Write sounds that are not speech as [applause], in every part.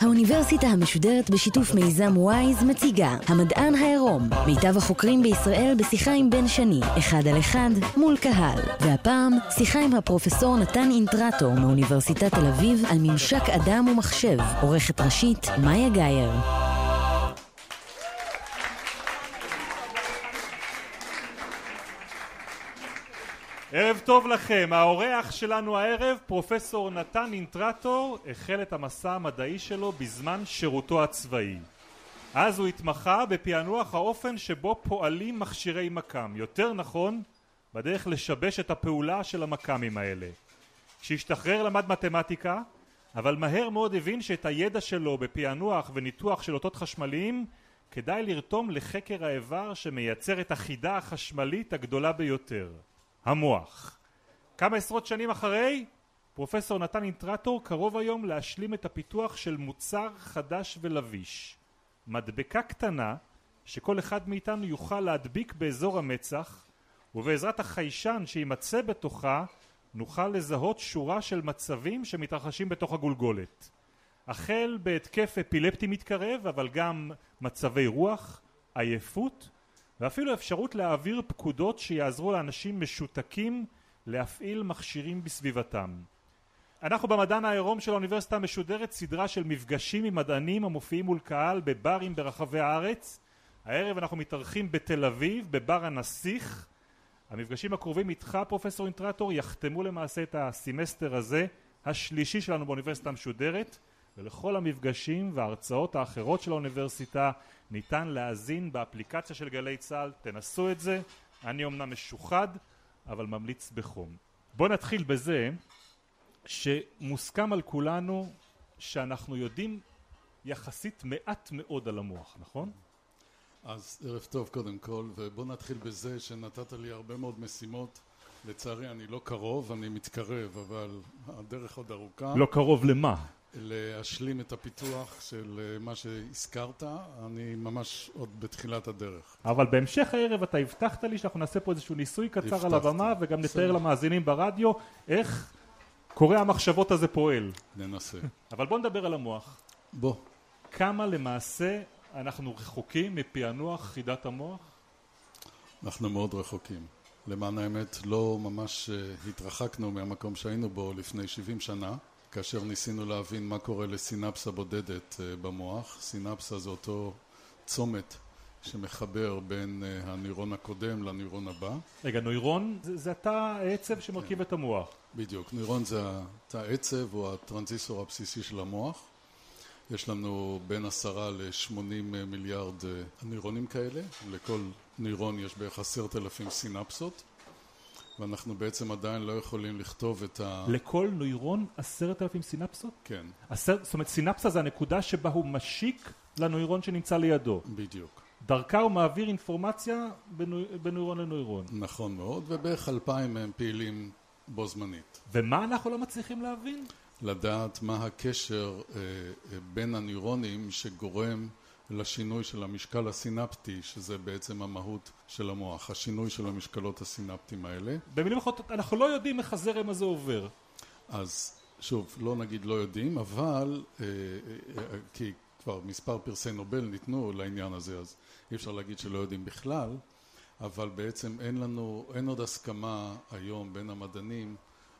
האוניברסיטה המשודרת בשיתוף מיזם וויז מציגה המדען העירום מיטב החוקרים בישראל בשיחה עם בן שני אחד על אחד מול קהל. והפעם שיחה עם הפרופסור נתן אינטרטור מאוניברסיטת תל אביב על ממשק אדם ומחשב. עורכת ראשית מאיה גאייר ערב טוב לכם, האורח שלנו הערב, פרופסור נתן אינטרטור, החל את המסע המדעי שלו בזמן שירותו הצבאי. אז הוא התמחה בפענוח האופן שבו פועלים מכשירי מקם, יותר נכון, בדרך לשבש את הפעולה של המקמים האלה. כשהשתחרר למד מתמטיקה, אבל מהר מאוד הבין שאת הידע שלו בפענוח וניתוח של אותות חשמליים כדאי לרתום לחקר האיבר שמייצר את החידה החשמלית הגדולה ביותר. המוח. כמה עשרות שנים אחרי, פרופסור נתן אינטרטור קרוב היום להשלים את הפיתוח של מוצר חדש ולביש. מדבקה קטנה שכל אחד מאיתנו יוכל להדביק באזור המצח ובעזרת החיישן שימצא בתוכה נוכל לזהות שורה של מצבים שמתרחשים בתוך הגולגולת. החל בהתקף אפילפטי מתקרב אבל גם מצבי רוח, עייפות ואפילו אפשרות להעביר פקודות שיעזרו לאנשים משותקים להפעיל מכשירים בסביבתם. אנחנו במדען העירום של האוניברסיטה המשודרת סדרה של מפגשים עם מדענים המופיעים מול קהל בברים ברחבי הארץ. הערב אנחנו מתארחים בתל אביב בבר הנסיך. המפגשים הקרובים איתך פרופסור אינטרטור יחתמו למעשה את הסמסטר הזה השלישי שלנו באוניברסיטה המשודרת ולכל המפגשים וההרצאות האחרות של האוניברסיטה ניתן להאזין באפליקציה של גלי צה"ל, תנסו את זה, אני אמנם משוחד אבל ממליץ בחום. בואו נתחיל בזה שמוסכם על כולנו שאנחנו יודעים יחסית מעט מאוד על המוח, נכון? אז ערב טוב קודם כל, ובוא נתחיל בזה שנתת לי הרבה מאוד משימות לצערי אני לא קרוב, אני מתקרב, אבל הדרך עוד ארוכה. לא קרוב למה? להשלים את הפיתוח של אה, מה שהזכרת, אני ממש עוד בתחילת הדרך. אבל בהמשך הערב אתה הבטחת לי שאנחנו נעשה פה איזשהו ניסוי קצר הבטחתי. על הבמה וגם נתאר למאזינים ברדיו איך קורא המחשבות הזה פועל. ננסה. [laughs] אבל בוא נדבר על המוח. בוא. כמה למעשה אנחנו רחוקים מפענוח חידת המוח? אנחנו מאוד רחוקים. למען האמת לא ממש אה, התרחקנו מהמקום שהיינו בו לפני 70 שנה כאשר ניסינו להבין מה קורה לסינפסה בודדת אה, במוח. סינפסה זה אותו צומת שמחבר בין אה, הנוירון הקודם לנוירון הבא. רגע, נוירון זה, זה התא העצב שמרכיב כן. את המוח. בדיוק, נוירון זה התא העצב או הטרנזיסטור הבסיסי של המוח. יש לנו בין עשרה לשמונים מיליארד נוירונים כאלה, לכל נוירון יש בערך עשרת אלפים סינפסות ואנחנו בעצם עדיין לא יכולים לכתוב את ה... לכל נוירון עשרת אלפים סינפסות? כן. עשר... זאת אומרת סינפסה זה הנקודה שבה הוא משיק לנוירון שנמצא לידו. בדיוק. דרכה הוא מעביר אינפורמציה בנוי... בנוירון לנוירון. נכון מאוד, ובערך אלפיים הם פעילים בו זמנית. ומה אנחנו לא מצליחים להבין? לדעת מה הקשר אה, אה, בין הנוירונים שגורם לשינוי של המשקל הסינפטי, שזה בעצם המהות של המוח, השינוי של המשקלות הסינפטיים האלה. במילים אחרות, אנחנו לא יודעים איך הזרם הזה עובר. אז שוב, לא נגיד לא יודעים, אבל אה, אה, אה, כי כבר מספר פרסי נובל ניתנו לעניין הזה, אז אי אפשר להגיד שלא יודעים בכלל, אבל בעצם אין לנו, אין עוד הסכמה היום בין המדענים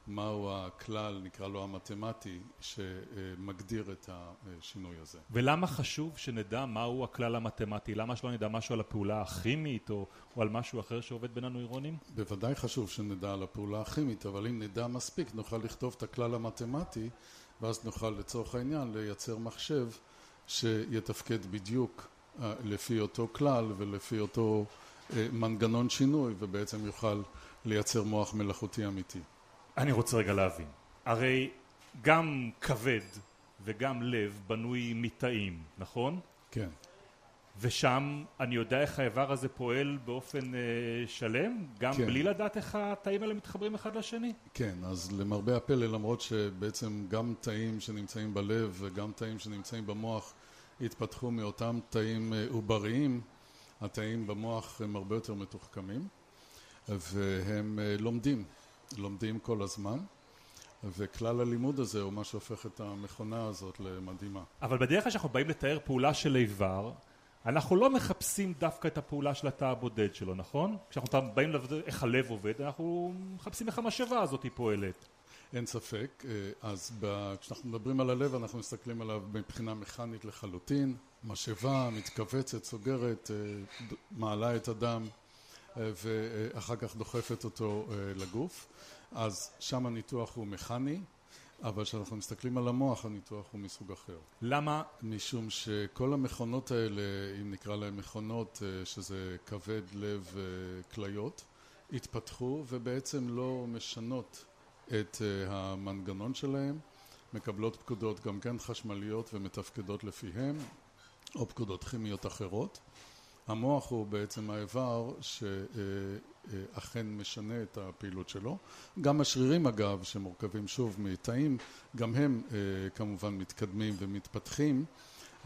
מהו הכלל, נקרא לו המתמטי, שמגדיר את השינוי הזה. ולמה חשוב שנדע מהו הכלל המתמטי? למה שלא נדע משהו על הפעולה הכימית או, או על משהו אחר שעובד בין הנוירונים? בוודאי חשוב שנדע על הפעולה הכימית, אבל אם נדע מספיק נוכל לכתוב את הכלל המתמטי ואז נוכל לצורך העניין לייצר מחשב שיתפקד בדיוק אה, לפי אותו כלל ולפי אותו אה, מנגנון שינוי ובעצם יוכל לייצר מוח מלאכותי אמיתי. אני רוצה רגע להבין. הרי גם כבד וגם לב בנוי מתאים, נכון? כן. ושם אני יודע איך האיבר הזה פועל באופן אה, שלם, גם כן. בלי לדעת איך התאים האלה מתחברים אחד לשני? כן, אז למרבה הפלא, למרות שבעצם גם תאים שנמצאים בלב וגם תאים שנמצאים במוח התפתחו מאותם תאים אה, עובריים, התאים במוח הם הרבה יותר מתוחכמים, והם אה, לומדים, לומדים כל הזמן. וכלל הלימוד הזה הוא מה שהופך את המכונה הזאת למדהימה. אבל בדרך כלל כשאנחנו באים לתאר פעולה של איבר, אנחנו לא מחפשים דווקא את הפעולה של התא הבודד שלו, נכון? כשאנחנו באים לבדוק איך הלב עובד, אנחנו מחפשים איך המשאבה הזאת פועלת. אין ספק, אה, אז ב... כשאנחנו מדברים על הלב אנחנו מסתכלים עליו מבחינה מכנית לחלוטין, משאבה מתכווצת, סוגרת, אה, מעלה את הדם ואחר כך דוחפת אותו לגוף, אז שם הניתוח הוא מכני, אבל כשאנחנו מסתכלים על המוח הניתוח הוא מסוג אחר. למה? משום שכל המכונות האלה, אם נקרא להן מכונות, שזה כבד, לב וכליות, התפתחו ובעצם לא משנות את המנגנון שלהם, מקבלות פקודות גם כן חשמליות ומתפקדות לפיהם, או פקודות כימיות אחרות. המוח הוא בעצם האיבר שאכן משנה את הפעילות שלו. גם השרירים אגב, שמורכבים שוב מתאים, גם הם כמובן מתקדמים ומתפתחים.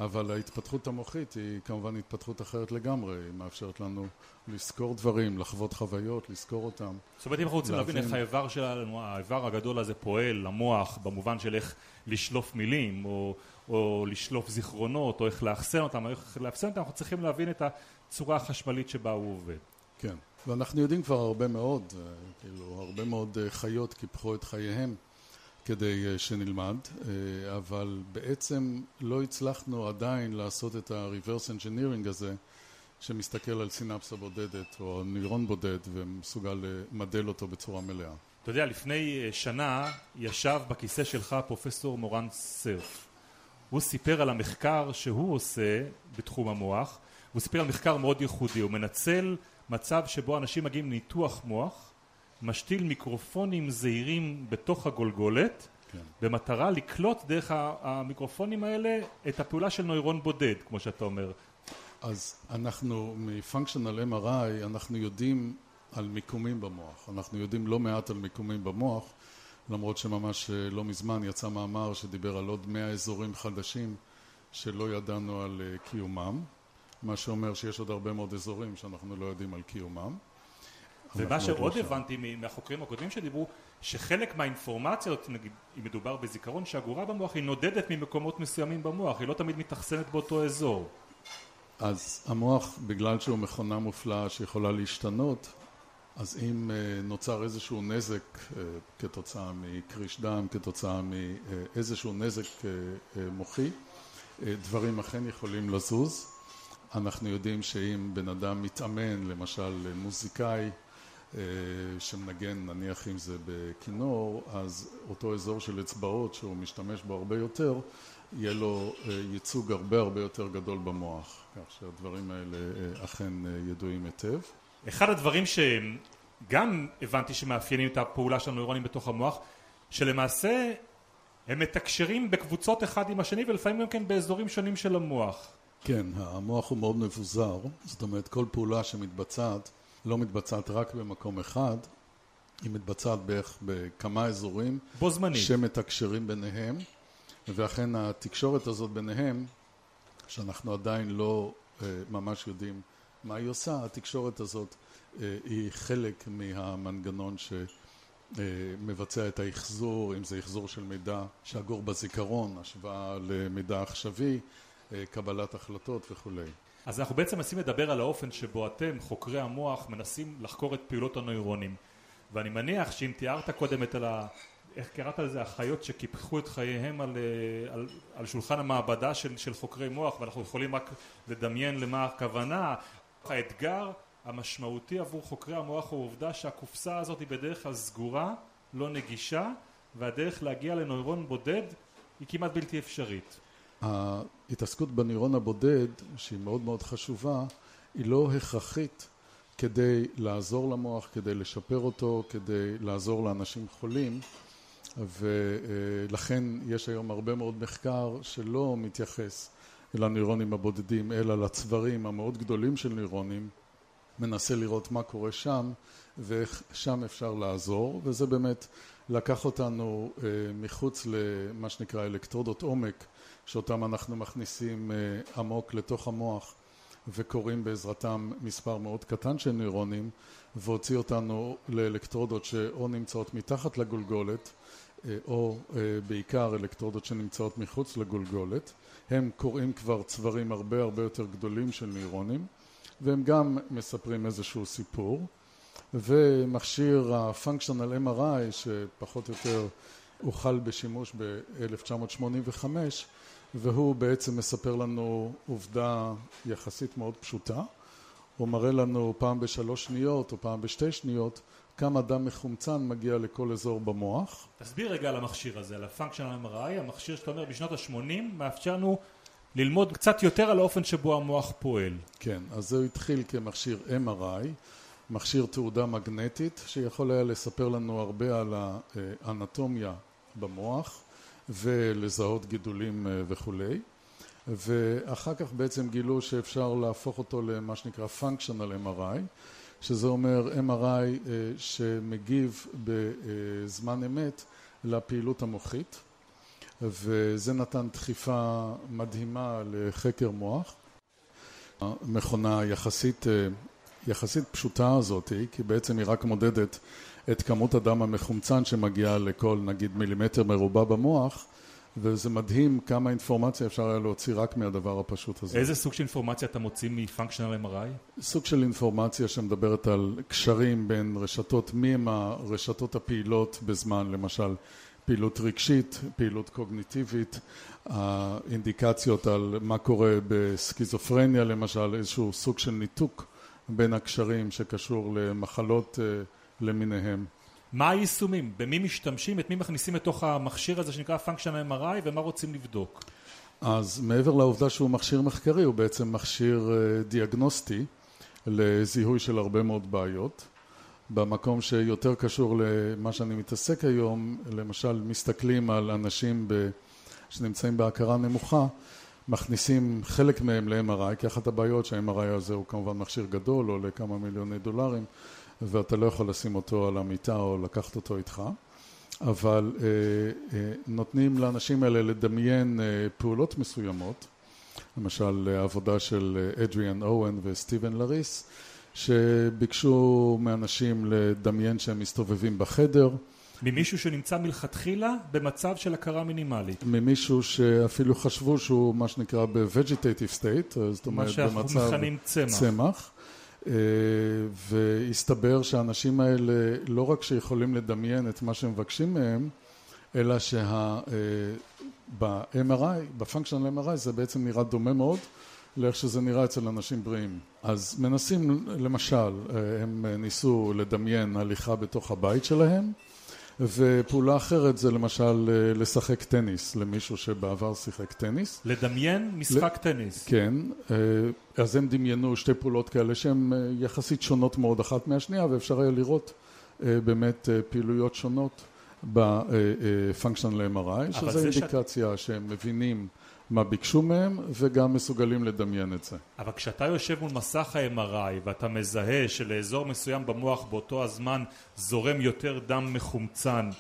אבל ההתפתחות המוחית היא כמובן התפתחות אחרת לגמרי, היא מאפשרת לנו לזכור דברים, לחוות חוויות, לזכור אותם. זאת אומרת אם אנחנו רוצים להבין איך האיבר שלנו, האיבר הגדול הזה פועל, המוח, במובן של איך לשלוף מילים, או, או לשלוף זיכרונות, או איך לאחסן אותם, או איך לאחסן אותם, אנחנו צריכים להבין את הצורה החשמלית שבה הוא עובד. כן, ואנחנו יודעים כבר הרבה מאוד, כאילו הרבה מאוד חיות קיפחו את חייהם כדי אה, שנלמד, אה, אבל בעצם לא הצלחנו עדיין לעשות את ה-reverse engineering הזה שמסתכל על סינפסה בודדת או על נוירון בודד ומסוגל למדל אותו בצורה מלאה. אתה יודע, לפני אה, שנה ישב בכיסא שלך פרופסור מורן סרף. הוא סיפר על המחקר שהוא עושה בתחום המוח, הוא סיפר על מחקר מאוד ייחודי, הוא מנצל מצב שבו אנשים מגיעים לניתוח מוח משתיל מיקרופונים זעירים בתוך הגולגולת כן. במטרה לקלוט דרך המיקרופונים האלה את הפעולה של נוירון בודד, כמו שאתה אומר. אז אנחנו מפונקשיונל MRI אנחנו יודעים על מיקומים במוח, אנחנו יודעים לא מעט על מיקומים במוח למרות שממש אה, לא מזמן יצא מאמר שדיבר על עוד מאה אזורים חדשים שלא ידענו על אה, קיומם מה שאומר שיש עוד הרבה מאוד אזורים שאנחנו לא יודעים על קיומם ומה שעוד הבנתי מהחוקרים הקודמים שדיברו, שחלק מהאינפורמציות, נגיד אם מדובר בזיכרון שאגורה במוח, היא נודדת ממקומות מסוימים במוח, היא לא תמיד מתאכסנת באותו אזור. אז המוח, בגלל שהוא מכונה מופלאה שיכולה להשתנות, אז אם נוצר איזשהו נזק כתוצאה מקריש דם, כתוצאה מאיזשהו נזק מוחי, דברים אכן יכולים לזוז. אנחנו יודעים שאם בן אדם מתאמן, למשל מוזיקאי אה, שמנגן נניח אם זה בכינור, אז אותו אזור של אצבעות שהוא משתמש בו הרבה יותר, יהיה לו אה, ייצוג הרבה הרבה יותר גדול במוח, כך שהדברים האלה אה, אכן ידועים היטב. אחד הדברים שגם הבנתי שמאפיינים את הפעולה של הנוירונים בתוך המוח, שלמעשה הם מתקשרים בקבוצות אחד עם השני ולפעמים גם כן באזורים שונים של המוח. כן, המוח הוא מאוד מבוזר, זאת אומרת כל פעולה שמתבצעת לא מתבצעת רק במקום אחד, היא מתבצעת בערך בכמה אזורים בו זמנית שמתקשרים ביניהם ואכן התקשורת הזאת ביניהם שאנחנו עדיין לא uh, ממש יודעים מה היא עושה, התקשורת הזאת uh, היא חלק מהמנגנון שמבצע uh, את ההחזור, אם זה החזור של מידע שאגור בזיכרון, השוואה למידע עכשווי, קבלת החלטות וכולי. אז אנחנו בעצם מנסים לדבר על האופן שבו אתם, חוקרי המוח, מנסים לחקור את פעילות הנוירונים. ואני מניח שאם תיארת קודם את ה... איך קראת לזה? החיות שקיפחו את חייהם על, אה, על, על שולחן המעבדה של, של חוקרי מוח, ואנחנו יכולים רק לדמיין למה הכוונה. האתגר המשמעותי עבור חוקרי המוח הוא העובדה שהקופסה הזאת היא בדרך כלל סגורה, לא נגישה, והדרך להגיע לנוירון בודד היא כמעט בלתי אפשרית. ההתעסקות בנוירון הבודד, שהיא מאוד מאוד חשובה, היא לא הכרחית כדי לעזור למוח, כדי לשפר אותו, כדי לעזור לאנשים חולים ולכן יש היום הרבה מאוד מחקר שלא מתייחס לנוירונים הבודדים, אלא לצברים המאוד גדולים של נוירונים, מנסה לראות מה קורה שם ואיך שם אפשר לעזור, וזה באמת לקח אותנו אה, מחוץ למה שנקרא אלקטרודות עומק, שאותם אנחנו מכניסים אה, עמוק לתוך המוח וקוראים בעזרתם מספר מאוד קטן של נוירונים, והוציא אותנו לאלקטרודות שאו נמצאות מתחת לגולגולת אה, או בעיקר אלקטרודות שנמצאות מחוץ לגולגולת. הם קוראים כבר צברים הרבה הרבה יותר גדולים של נוירונים, והם גם מספרים איזשהו סיפור. ומכשיר ה-functional MRI שפחות או יותר הוחל בשימוש ב-1985 והוא בעצם מספר לנו עובדה יחסית מאוד פשוטה הוא מראה לנו פעם בשלוש שניות או פעם בשתי שניות כמה דם מחומצן מגיע לכל אזור במוח. תסביר רגע על המכשיר הזה, על ה-functional MRI, המכשיר שאתה אומר בשנות ה-80 מאפשר לנו ללמוד קצת יותר על האופן שבו המוח פועל. כן, אז זה התחיל כמכשיר MRI מכשיר תעודה מגנטית שיכול היה לספר לנו הרבה על האנטומיה במוח ולזהות גידולים אה, וכולי. ואחר כך בעצם גילו שאפשר להפוך אותו למה שנקרא functional MRI שזה אומר MRI אה, שמגיב בזמן אמת לפעילות המוחית. וזה נתן דחיפה מדהימה לחקר מוח. מכונה יחסית אה, יחסית פשוטה הזאת, כי בעצם היא רק מודדת את כמות הדם המחומצן שמגיעה לכל נגיד מילימטר מרובע במוח וזה מדהים כמה אינפורמציה אפשר היה להוציא רק מהדבר הפשוט הזה. איזה סוג של אינפורמציה אתה מוציא מפונקשיונל MRI? סוג של אינפורמציה שמדברת על קשרים בין רשתות, מי הם הרשתות הפעילות בזמן, למשל פעילות רגשית, פעילות קוגניטיבית, האינדיקציות על מה קורה בסכיזופרניה למשל, איזשהו סוג של ניתוק בין הקשרים שקשור למחלות אה, למיניהם. מה היישומים? במי משתמשים? את מי מכניסים לתוך המכשיר הזה שנקרא functional MRI ומה רוצים לבדוק? אז מעבר לעובדה שהוא מכשיר מחקרי הוא בעצם מכשיר אה, דיאגנוסטי לזיהוי של הרבה מאוד בעיות במקום שיותר קשור למה שאני מתעסק היום למשל מסתכלים על אנשים שנמצאים בהכרה נמוכה מכניסים חלק מהם ל-MRI, כי אחת הבעיות שה-MRI הזה הוא כמובן מכשיר גדול, עולה כמה מיליוני דולרים, ואתה לא יכול לשים אותו על המיטה או לקחת אותו איתך, אבל אה, אה, נותנים לאנשים האלה לדמיין אה, פעולות מסוימות, למשל העבודה של אדריאן אוהן וסטיבן לריס, שביקשו מאנשים לדמיין שהם מסתובבים בחדר, ממישהו שנמצא מלכתחילה במצב של הכרה מינימלית. ממישהו שאפילו חשבו שהוא מה שנקרא ב-vegetative state, זאת אומרת במצב צמח. צמח. אה, והסתבר שהאנשים האלה לא רק שיכולים לדמיין את מה שמבקשים מהם, אלא שה-MRI, אה, ב-functional MRI זה בעצם נראה דומה מאוד לאיך שזה נראה אצל אנשים בריאים. אז מנסים, למשל, אה, הם ניסו לדמיין הליכה בתוך הבית שלהם ופעולה אחרת זה למשל אה, לשחק טניס למישהו שבעבר שיחק טניס. לדמיין משחק ל... טניס. כן, אה, אז הם דמיינו שתי פעולות כאלה שהן אה, יחסית שונות מאוד אחת מהשנייה ואפשר היה לראות באמת פעילויות שונות ב-functional MRI, שזה אינדיקציה שאת... שהם מבינים מה ביקשו מהם וגם מסוגלים לדמיין את זה. אבל כשאתה יושב מול מסך ה-MRI ואתה מזהה שלאזור מסוים במוח באותו הזמן זורם יותר דם מחומצן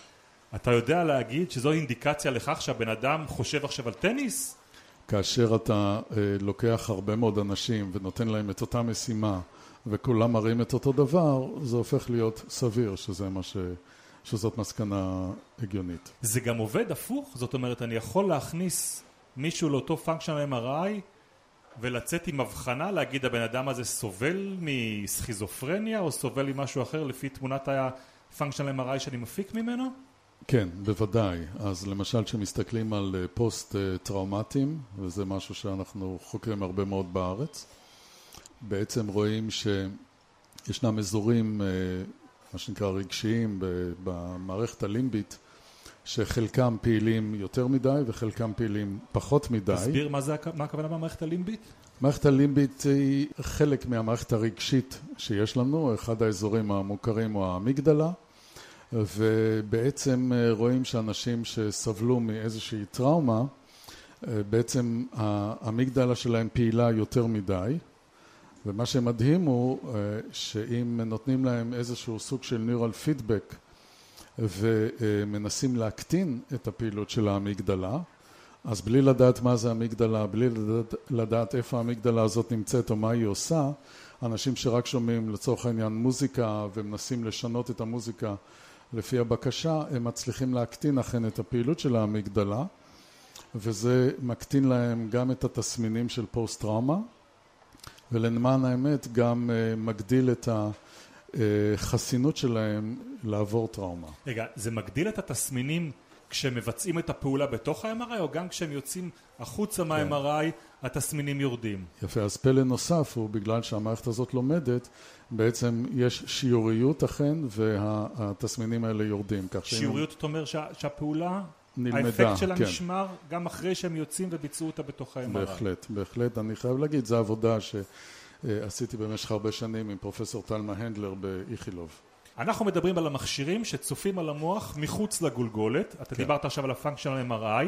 אתה יודע להגיד שזו אינדיקציה לכך שהבן אדם חושב עכשיו על טניס? כאשר אתה אה, לוקח הרבה מאוד אנשים ונותן להם את אותה משימה וכולם מראים את אותו דבר זה הופך להיות סביר שזה מה ש... שזאת מסקנה הגיונית. זה גם עובד הפוך? זאת אומרת אני יכול להכניס מישהו לאותו פונקשיונל MRI ולצאת עם הבחנה להגיד הבן אדם הזה סובל מסכיזופרניה או סובל ממשהו אחר לפי תמונת הפונקשיונל MRI שאני מפיק ממנו? כן, בוודאי. אז למשל כשמסתכלים על אה, פוסט טראומטיים, וזה משהו שאנחנו חוקרים הרבה מאוד בארץ, בעצם רואים שישנם אזורים, אה, מה שנקרא רגשיים, במערכת הלימבית, שחלקם פעילים יותר מדי וחלקם פעילים פחות מדי. תסביר מה, זה, מה הכוונה במערכת הלימבית? מערכת הלימבית היא חלק מהמערכת הרגשית שיש לנו, אחד האזורים המוכרים הוא האמיגדלה ובעצם רואים שאנשים שסבלו מאיזושהי טראומה בעצם האמיגדלה שלהם פעילה יותר מדי, ומה שמדהים הוא שאם נותנים להם איזשהו סוג של ניורל פידבק ומנסים להקטין את הפעילות של האמיגדלה, אז בלי לדעת מה זה אמיגדלה, בלי לדעת, לדעת איפה האמיגדלה הזאת נמצאת או מה היא עושה, אנשים שרק שומעים לצורך העניין מוזיקה ומנסים לשנות את המוזיקה לפי הבקשה, הם מצליחים להקטין אכן את הפעילות של האמיגדלה, וזה מקטין להם גם את התסמינים של פוסט טראומה, ולמען האמת גם אה, מגדיל את החסינות שלהם לעבור טראומה. רגע, זה מגדיל את התסמינים כשמבצעים את הפעולה בתוך ה-MRI או גם כשהם יוצאים החוצה כן. מה-MRI התסמינים יורדים? יפה, אז פלא נוסף הוא בגלל שהמערכת הזאת לומדת בעצם יש שיוריות אכן והתסמינים האלה יורדים. שיוריות זאת אומרת שה, שהפעולה נלמדה, האפקט שלה כן. נשמר גם אחרי שהם יוצאים וביצעו אותה בתוך ה-MRI. בהחלט, בהחלט. אני חייב להגיד, זו עבודה שעשיתי במשך הרבה שנים עם פרופסור טלמה הנדלר באיכילוב. אנחנו מדברים על המכשירים שצופים על המוח מחוץ לגולגולת, אתה כן. דיברת עכשיו על הפונקשיונל MRI,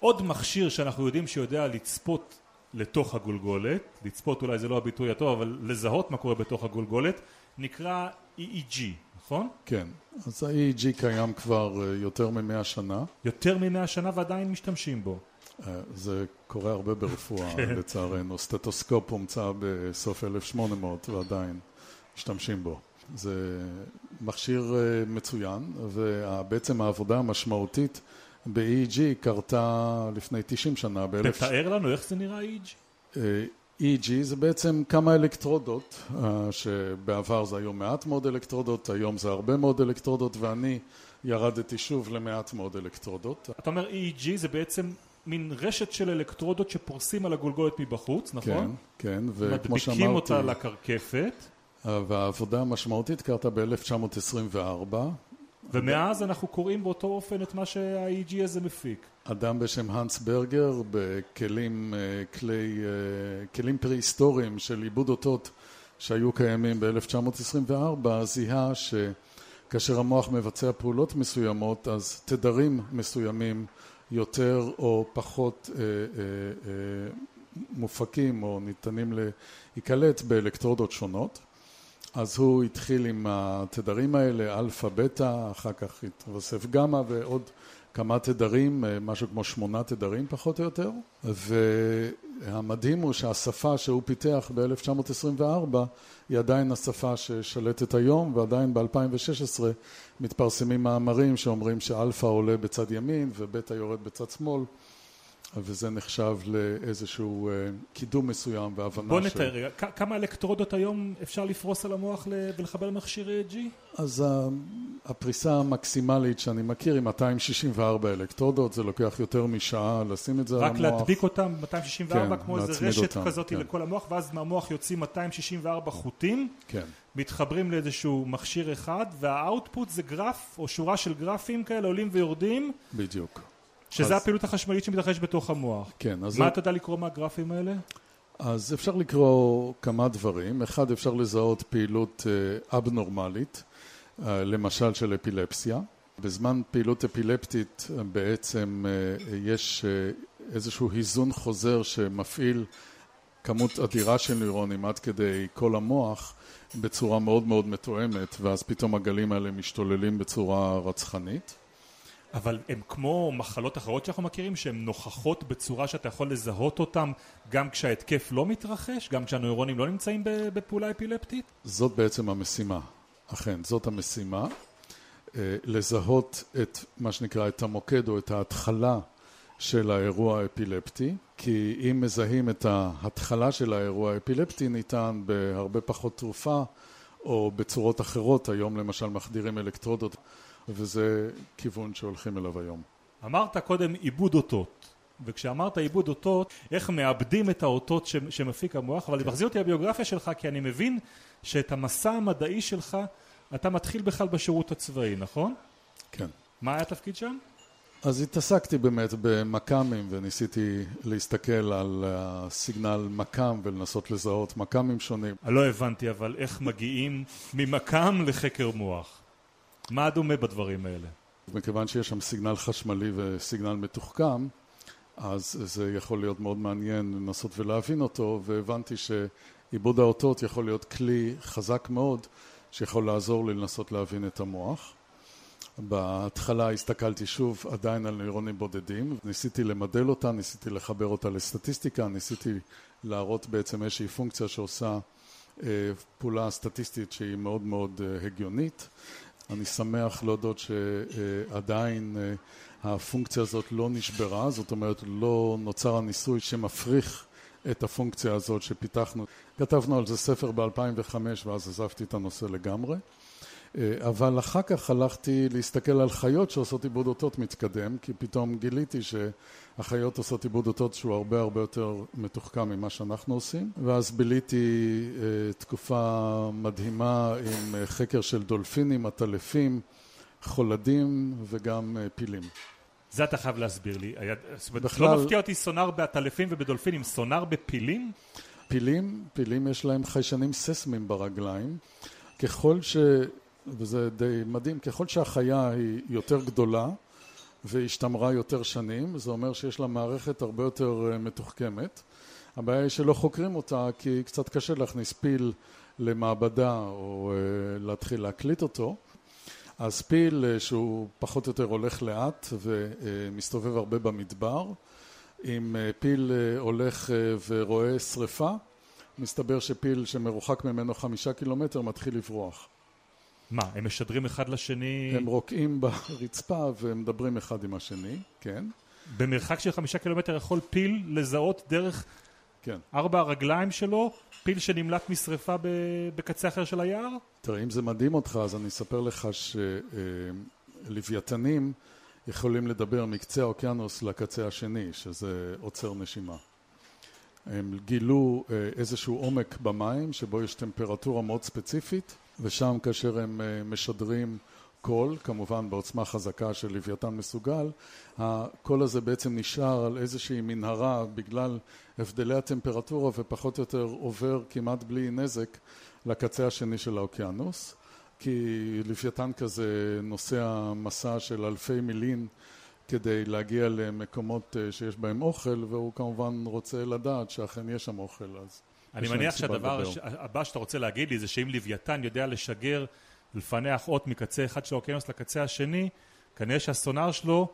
עוד מכשיר שאנחנו יודעים שיודע לצפות לתוך הגולגולת, לצפות אולי זה לא הביטוי הטוב, אבל לזהות מה קורה בתוך הגולגולת, נקרא EEG, נכון? כן, אז ה-EEG קיים כבר אה, יותר ממאה שנה. יותר ממאה שנה ועדיין משתמשים בו. אה, זה קורה הרבה ברפואה כן. לצערנו, סטטוסקופ הומצא בסוף 1800 ועדיין משתמשים בו. זה מכשיר אה, מצוין, ובעצם העבודה המשמעותית ב-EEG קרתה לפני 90 שנה. תתאר לנו איך זה נראה EEG. EEG זה בעצם כמה אלקטרודות, אה, שבעבר זה היו מעט מאוד אלקטרודות, היום זה הרבה מאוד אלקטרודות, ואני ירדתי שוב למעט מאוד אלקטרודות. אתה אומר EEG זה בעצם מין רשת של אלקטרודות שפורסים על הגולגולת מבחוץ, נכון? כן, כן, וכמו שאמרתי... מדביקים אותה לקרקפת. והעבודה המשמעותית קרתה ב-1924. ומאז אנחנו קוראים באותו אופן את מה שה-EG הזה מפיק. אדם בשם האנס ברגר בכלים אה, כלי, אה, כלים פרה-היסטוריים של עיבוד אותות שהיו קיימים ב-1924 זיהה שכאשר המוח מבצע פעולות מסוימות אז תדרים מסוימים יותר או פחות אה, אה, אה, מופקים או ניתנים להיקלט באלקטרודות שונות. אז הוא התחיל עם התדרים האלה, אלפא, בטא, אחר כך התווסף גמא ועוד כמה תדרים, משהו כמו שמונה תדרים פחות או יותר, והמדהים הוא שהשפה שהוא פיתח ב-1924 היא עדיין השפה ששולטת היום, ועדיין ב-2016 מתפרסמים מאמרים שאומרים שאלפא עולה בצד ימין ובטא יורד בצד שמאל וזה נחשב לאיזשהו אה, קידום מסוים והבנה בוא נתאר רגע, כמה אלקטרודות היום אפשר לפרוס על המוח ולחבר למכשיר EEG? אז הפריסה המקסימלית שאני מכיר היא 264 אלקטרודות, זה לוקח יותר משעה לשים את זה על המוח. רק להדביק אותם 264 כן, כמו איזה רשת אותם, כזאת כן. לכל המוח, ואז מהמוח יוצאים 264 חוטים, כן. מתחברים לאיזשהו מכשיר אחד, והאוטפוט זה גרף או שורה של גרפים כאלה עולים ויורדים. בדיוק. שזה אז... הפעילות החשמלית שמתרחש בתוך המוח. כן, אז... מה אתה יודע לקרוא מהגרפים האלה? אז אפשר לקרוא כמה דברים. אחד, אפשר לזהות פעילות אה, אבנורמלית, אה, למשל של אפילפסיה. בזמן פעילות אפילפטית אה, בעצם יש איזשהו היזון חוזר שמפעיל כמות אדירה של נוירונים עד כדי כל המוח בצורה מאוד מאוד מתואמת ואז פתאום הגלים האלה משתוללים בצורה רצחנית. אבל הן כמו מחלות אחרות שאנחנו מכירים שהן נוכחות בצורה שאתה יכול לזהות אותן גם כשההתקף לא מתרחש? גם כשהנוירונים לא נמצאים בפעולה אפילפטית? זאת בעצם המשימה, אכן, זאת המשימה אה, לזהות את מה שנקרא את המוקד או את ההתחלה של האירוע האפילפטי כי אם מזהים את ההתחלה של האירוע האפילפטי ניתן בהרבה פחות תרופה או בצורות אחרות, היום למשל מחדירים אלקטרודות וזה כיוון שהולכים אליו היום. אמרת קודם עיבוד אותות, וכשאמרת עיבוד אותות, איך מאבדים את האותות שמפיק המוח, אבל כן. מחזיר אותי לביוגרפיה שלך, כי אני מבין שאת המסע המדעי שלך אתה מתחיל בכלל בשירות הצבאי, נכון? כן. מה היה התפקיד שם? אז התעסקתי באמת במכ"מים וניסיתי להסתכל על הסיגנל מכ"ם ולנסות לזהות מכ"מים שונים. לא הבנתי אבל איך מגיעים ממכ"ם לחקר מוח. מה דומה בדברים האלה? מכיוון שיש שם סיגנל חשמלי וסיגנל מתוחכם, אז זה יכול להיות מאוד מעניין לנסות ולהבין אותו, והבנתי שעיבוד האותות יכול להיות כלי חזק מאוד שיכול לעזור לי לנסות להבין את המוח. בהתחלה הסתכלתי שוב עדיין על נוירונים בודדים, ניסיתי למדל אותה, ניסיתי לחבר אותה לסטטיסטיקה, ניסיתי להראות בעצם איזושהי פונקציה שעושה אה, פעולה סטטיסטית שהיא מאוד מאוד אה, הגיונית. אני שמח להודות שעדיין אה, הפונקציה הזאת לא נשברה, זאת אומרת לא נוצר הניסוי שמפריך את הפונקציה הזאת שפיתחנו. כתבנו על זה ספר ב-2005 ואז עזבתי את הנושא לגמרי. אה, אבל אחר כך הלכתי להסתכל על חיות שעושות עיבוד אותות מתקדם, כי פתאום גיליתי שהחיות עושות עיבוד אותות שהוא הרבה הרבה יותר מתוחכם ממה שאנחנו עושים, ואז ביליתי אה, תקופה מדהימה עם אה, חקר של דולפינים, עטלפים, חולדים וגם פילים. זה אתה חייב להסביר לי. זאת אומרת, בכלל... לא מפתיע אותי סונאר בעטלפים ובדולפינים, סונאר בפילים? פילים, פילים יש להם חיישנים ססמיים ברגליים. ככל ש... וזה די מדהים, ככל שהחיה היא יותר גדולה והשתמרה יותר שנים, זה אומר שיש לה מערכת הרבה יותר אה, מתוחכמת. הבעיה היא שלא חוקרים אותה כי קצת קשה להכניס פיל למעבדה או uh, להתחיל להקליט אותו. אז פיל uh, שהוא פחות או יותר הולך לאט ומסתובב הרבה במדבר, אם פיל הולך ורואה שריפה, מסתבר שפיל שמרוחק ממנו חמישה קילומטר מתחיל לברוח. מה, הם משדרים אחד לשני? הם רוקעים ברצפה ומדברים אחד עם השני, כן. במרחק של חמישה קילומטר יכול פיל לזהות דרך כן. ארבע הרגליים שלו, פיל שנמלט משרפה בקצה אחר של היער? תראה, אם זה מדהים אותך, אז אני אספר לך שלוויתנים יכולים לדבר מקצה האוקיינוס לקצה השני, שזה עוצר נשימה. הם גילו אה, איזשהו עומק במים שבו יש טמפרטורה מאוד ספציפית ושם כאשר הם אה, משדרים קול, כמובן בעוצמה חזקה של לוויתן מסוגל, הקול הזה בעצם נשאר על איזושהי מנהרה בגלל הבדלי הטמפרטורה ופחות או יותר עובר כמעט בלי נזק לקצה השני של האוקיינוס, כי לוויתן כזה נוסע מסע של אלפי מילין כדי להגיע למקומות אה, שיש בהם אוכל והוא כמובן רוצה לדעת שאכן יש שם אוכל אז אני מניח שהדבר הבא שאתה רוצה להגיד לי זה שאם לוויתן יודע לשגר, לפענח אות מקצה אחד של האוקיינוס לקצה השני, כנראה שהסונאר שלו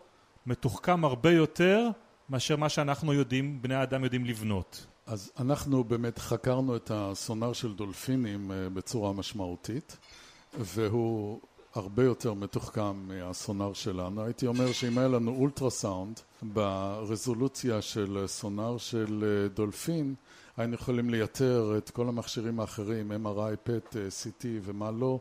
מתוחכם הרבה יותר מאשר מה שאנחנו יודעים, בני האדם יודעים לבנות. אז אנחנו באמת חקרנו את הסונאר של דולפינים אה, בצורה משמעותית, והוא הרבה יותר מתוחכם מהסונאר שלנו. הייתי אומר שאם היה לנו אולטרסאונד ברזולוציה של סונאר של אה, דולפין, היינו יכולים לייתר את כל המכשירים האחרים, MRI, PET, CT ומה לא,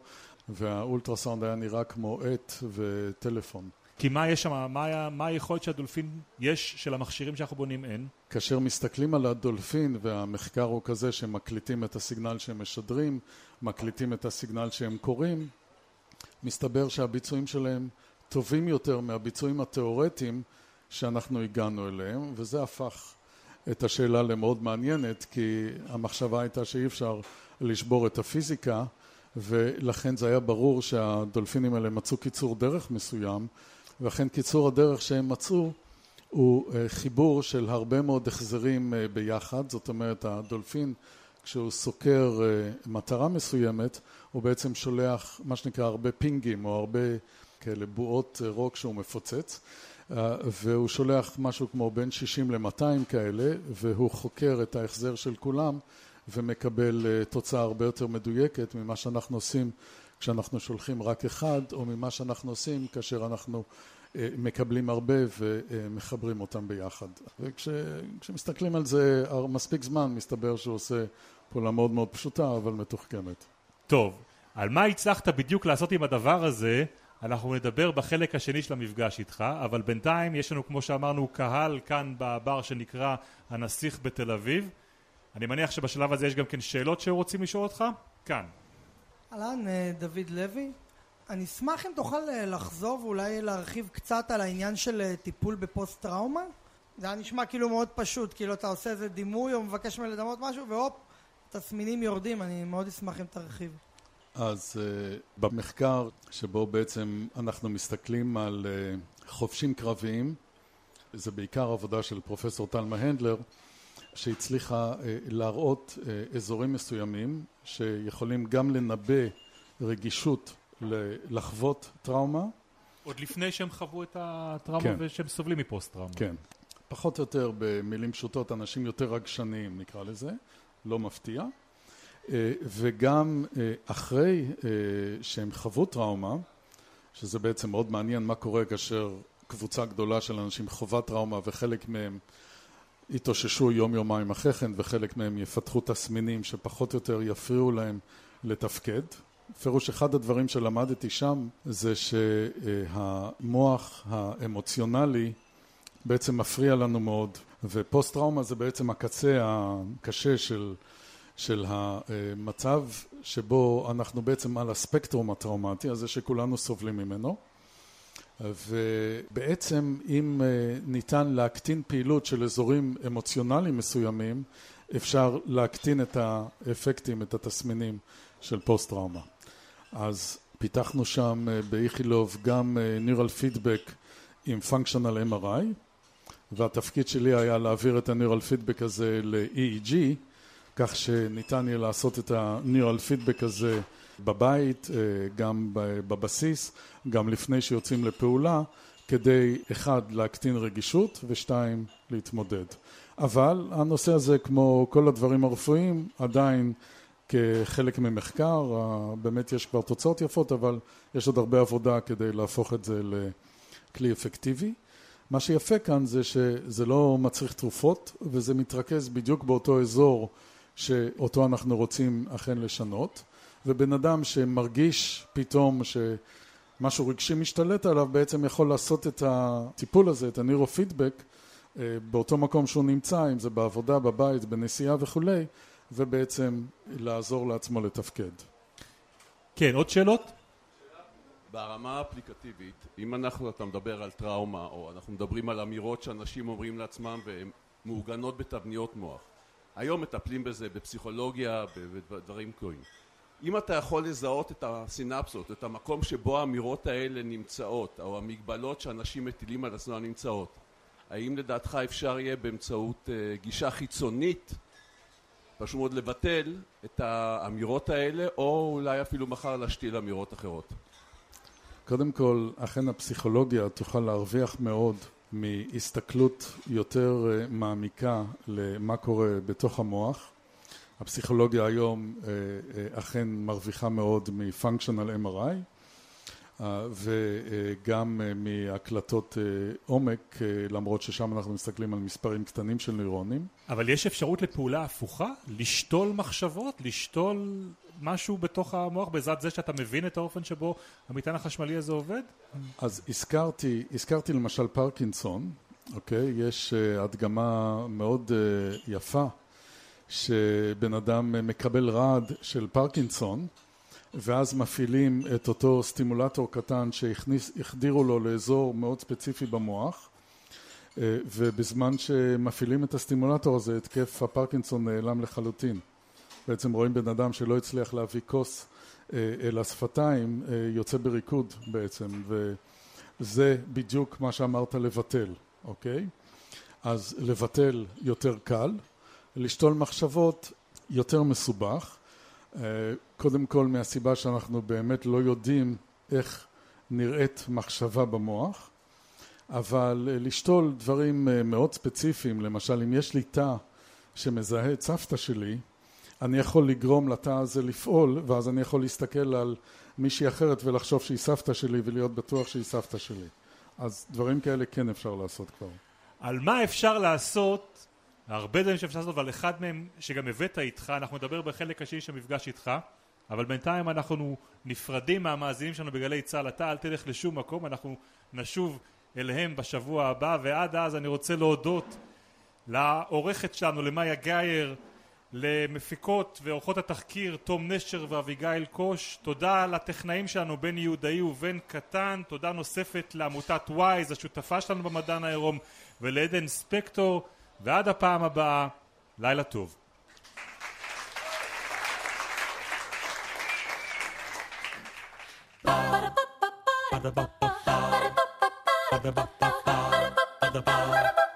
והאולטרסאונד היה נראה כמו עט וטלפון. כי מה יש שם, מה, מה היכולת שהדולפין יש של המכשירים שאנחנו בונים אין? כאשר מסתכלים על הדולפין והמחקר הוא כזה שמקליטים את הסיגנל שהם משדרים, מקליטים את הסיגנל שהם קוראים, מסתבר שהביצועים שלהם טובים יותר מהביצועים התיאורטיים שאנחנו הגענו אליהם, וזה הפך את השאלה למאוד מעניינת, כי המחשבה הייתה שאי אפשר לשבור את הפיזיקה, ולכן זה היה ברור שהדולפינים האלה מצאו קיצור דרך מסוים, ואכן קיצור הדרך שהם מצאו הוא אה, חיבור של הרבה מאוד החזרים אה, ביחד, זאת אומרת הדולפין כשהוא סוקר אה, מטרה מסוימת הוא בעצם שולח מה שנקרא הרבה פינגים או הרבה כאלה בועות רוק שהוא מפוצץ והוא שולח משהו כמו בין 60 ל-200 כאלה והוא חוקר את ההחזר של כולם ומקבל אה, תוצאה הרבה יותר מדויקת ממה שאנחנו עושים כשאנחנו שולחים רק אחד או ממה שאנחנו עושים כאשר אנחנו אה, מקבלים הרבה ומחברים אותם ביחד. וכשמסתכלים על זה מספיק זמן מסתבר שהוא עושה פעולה מאוד מאוד פשוטה אבל מתוחכמת. טוב, על מה הצלחת בדיוק לעשות עם הדבר הזה אנחנו נדבר בחלק השני של המפגש איתך, אבל בינתיים יש לנו כמו שאמרנו קהל כאן בבר שנקרא הנסיך בתל אביב. אני מניח שבשלב הזה יש גם כן שאלות שרוצים לשאול אותך? כאן. אהלן, אה, דוד לוי. אני אשמח אם תוכל אה, לחזור ואולי להרחיב קצת על העניין של אה, טיפול בפוסט טראומה. זה היה נשמע כאילו מאוד פשוט, כאילו אתה עושה איזה דימוי או מבקש ממני לדמות משהו והופ, תסמינים יורדים, אני מאוד אשמח אם תרחיב. אז uh, במחקר שבו בעצם אנחנו מסתכלים על uh, חובשים קרביים זה בעיקר עבודה של פרופסור טלמה הנדלר, שהצליחה להראות אזורים מסוימים שיכולים גם לנבא רגישות לחוות טראומה. עוד לפני שהם חוו את הטראומה כן. ושהם סובלים מפוסט טראומה. כן. פחות או יותר במילים פשוטות אנשים יותר רגשניים נקרא לזה, לא מפתיע. וגם אחרי שהם חוו טראומה, שזה בעצם מאוד מעניין מה קורה כאשר קבוצה גדולה של אנשים חווה טראומה וחלק מהם יתאוששו יום יומיים אחרי כן וחלק מהם יפתחו תסמינים שפחות או יותר יפריעו להם לתפקד. פירוש אחד הדברים שלמדתי שם זה שהמוח האמוציונלי בעצם מפריע לנו מאוד ופוסט טראומה זה בעצם הקצה הקשה של, של המצב שבו אנחנו בעצם על הספקטרום הטראומטי הזה שכולנו סובלים ממנו. ובעצם אם ניתן להקטין פעילות של אזורים אמוציונליים מסוימים אפשר להקטין את האפקטים, את התסמינים של פוסט טראומה אז פיתחנו שם באיכילוב גם Neural Feedback עם Functional MRI והתפקיד שלי היה להעביר את ה-Neural Feedback הזה ל-EEG כך שניתן יהיה לעשות את ה-Neural Feedback הזה בבית, גם בבסיס, גם לפני שיוצאים לפעולה כדי אחד להקטין רגישות ושתיים להתמודד אבל הנושא הזה כמו כל הדברים הרפואיים עדיין כחלק ממחקר, באמת יש כבר תוצאות יפות אבל יש עוד הרבה עבודה כדי להפוך את זה לכלי אפקטיבי. מה שיפה כאן זה שזה לא מצריך תרופות וזה מתרכז בדיוק באותו אזור שאותו אנחנו רוצים אכן לשנות ובן אדם שמרגיש פתאום שמשהו רגשי משתלט עליו בעצם יכול לעשות את הטיפול הזה, את הנירופידבק באותו מקום שהוא נמצא, אם זה בעבודה, בבית, בנסיעה וכולי ובעצם לעזור לעצמו לתפקד. כן, עוד שאלות? ברמה האפליקטיבית, אם אנחנו, אתה מדבר על טראומה או אנחנו מדברים על אמירות שאנשים אומרים לעצמם והן מעוגנות בתבניות מוח היום מטפלים בזה בפסיכולוגיה, בדברים קורים אם אתה יכול לזהות את הסינפסות, את המקום שבו האמירות האלה נמצאות או המגבלות שאנשים מטילים על עצמם נמצאות האם לדעתך אפשר יהיה באמצעות גישה חיצונית פשוט מאוד לבטל את האמירות האלה או אולי אפילו מחר להשתיל אמירות אחרות? קודם כל, אכן הפסיכולוגיה תוכל להרוויח מאוד מהסתכלות יותר מעמיקה למה קורה בתוך המוח. הפסיכולוגיה היום אכן מרוויחה מאוד מ-functional MRI וגם מהקלטות עומק למרות ששם אנחנו מסתכלים על מספרים קטנים של נוירונים. אבל יש אפשרות לפעולה הפוכה? לשתול מחשבות? לשתול משהו בתוך המוח בעזרת זה שאתה מבין את האופן שבו המטען החשמלי הזה עובד? אז הזכרתי, הזכרתי למשל פרקינסון, אוקיי? יש הדגמה מאוד יפה שבן אדם מקבל רעד של פרקינסון ואז מפעילים את אותו סטימולטור קטן שהחדירו לו לאזור מאוד ספציפי במוח ובזמן שמפעילים את הסטימולטור הזה התקף הפרקינסון נעלם לחלוטין בעצם רואים בן אדם שלא הצליח להביא כוס אל השפתיים יוצא בריקוד בעצם וזה בדיוק מה שאמרת לבטל, אוקיי? אז לבטל יותר קל, לשתול מחשבות יותר מסובך קודם כל מהסיבה שאנחנו באמת לא יודעים איך נראית מחשבה במוח אבל לשתול דברים מאוד ספציפיים למשל אם יש לי תא שמזהה את סבתא שלי אני יכול לגרום לתא הזה לפעול ואז אני יכול להסתכל על מישהי אחרת ולחשוב שהיא סבתא שלי ולהיות בטוח שהיא סבתא שלי אז דברים כאלה כן אפשר לעשות כבר. על מה אפשר לעשות הרבה דברים שאפשר לעשות אבל אחד מהם שגם הבאת איתך אנחנו נדבר בחלק השני של המפגש איתך אבל בינתיים אנחנו נפרדים מהמאזינים שלנו בגלי צה"ל אתה אל תלך לשום מקום אנחנו נשוב אליהם בשבוע הבא ועד אז אני רוצה להודות לעורכת שלנו למאיה גייר למפיקות ועורכות התחקיר תום נשר ואביגיל קוש. תודה לטכנאים שלנו בן יהודאי ובן קטן. תודה נוספת לעמותת וויז השותפה שלנו במדען העירום ולעדן ספקטור. ועד הפעם הבאה לילה טוב. Ba-da-ba-ba-ba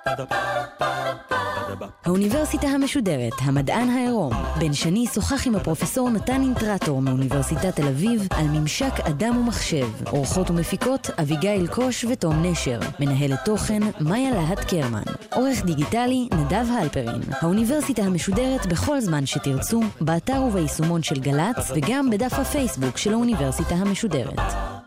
האוניברסיטה המשודרת, המדען העירום. בן שני שוחח עם הפרופסור נתן אינטרטור מאוניברסיטת תל אביב על ממשק אדם ומחשב. אורחות ומפיקות אביגיל קוש ותום נשר. מנהלת תוכן מאיה להט קרמן. עורך דיגיטלי נדב הלפרין. האוניברסיטה המשודרת בכל זמן שתרצו, באתר וביישומון של גל"צ וגם בדף הפייסבוק של האוניברסיטה המשודרת.